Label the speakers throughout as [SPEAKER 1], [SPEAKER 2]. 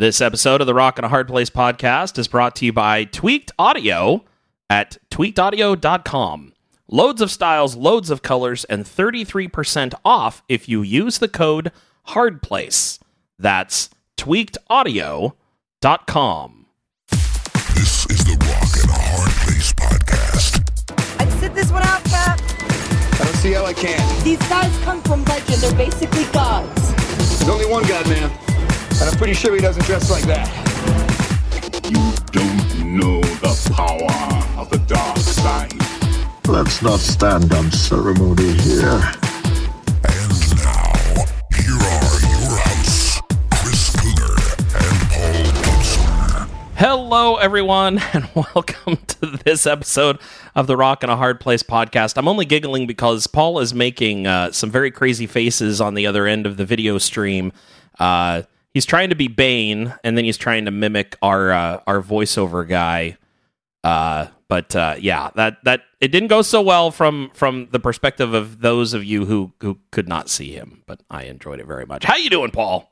[SPEAKER 1] This episode of the Rock and a Hard Place podcast is brought to you by Tweaked Audio at tweakedaudio.com. Loads of styles, loads of colors, and 33% off if you use the code HARDPLACE. That's tweakedaudio.com.
[SPEAKER 2] This is the Rock and a Hard Place podcast.
[SPEAKER 3] I'd sit this one out, Cap.
[SPEAKER 4] I don't see how I can.
[SPEAKER 3] These guys come from legend. They're basically gods.
[SPEAKER 4] There's only one God, man. And I'm pretty sure he doesn't dress like that.
[SPEAKER 2] You don't know the power of the dark side.
[SPEAKER 5] Let's not stand on ceremony here.
[SPEAKER 2] And now, here are your hosts, Chris Cougar and Paul Gibson.
[SPEAKER 1] Hello, everyone, and welcome to this episode of the Rock and a Hard Place podcast. I'm only giggling because Paul is making uh, some very crazy faces on the other end of the video stream. Uh, he's trying to be Bane, and then he's trying to mimic our uh, our voiceover guy. Uh, but uh, yeah, that that it didn't go so well from from the perspective of those of you who who could not see him. But I enjoyed it very much. How you doing, Paul?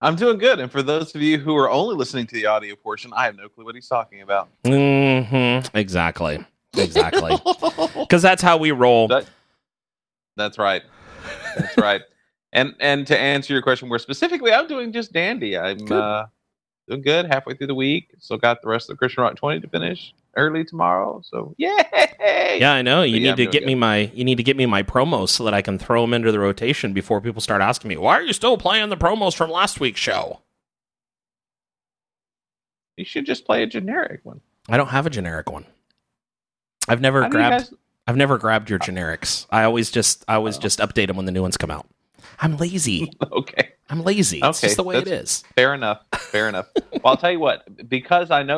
[SPEAKER 6] I'm doing good. And for those of you who are only listening to the audio portion, I have no clue what he's talking about.
[SPEAKER 1] hmm Exactly. Exactly. Because that's how we roll.
[SPEAKER 6] That- that's right. That's right. And and to answer your question more specifically, I'm doing just dandy. I'm uh, doing good. Halfway through the week, still got the rest of the Christian Rock 20 to finish early tomorrow. So yay!
[SPEAKER 1] Yeah, I know. You
[SPEAKER 6] But
[SPEAKER 1] need
[SPEAKER 6] I'm
[SPEAKER 1] to get
[SPEAKER 6] good.
[SPEAKER 1] me my you need to get me my promos so that I can throw them into the rotation before people start asking me, "Why are you still playing the promos from last week's show?"
[SPEAKER 6] You should just play a generic one.
[SPEAKER 1] I don't have a generic one. I've never
[SPEAKER 6] you
[SPEAKER 1] grabbed
[SPEAKER 6] guys-
[SPEAKER 1] I've never grabbed your generics. I always just I always just update them when the new ones come out. I'm lazy.
[SPEAKER 6] okay.
[SPEAKER 1] I'm lazy. It's
[SPEAKER 6] Okay,
[SPEAKER 1] just the way it
[SPEAKER 6] that's-
[SPEAKER 1] is.
[SPEAKER 6] Fair enough. Fair enough. Well, I'll tell you what, because I know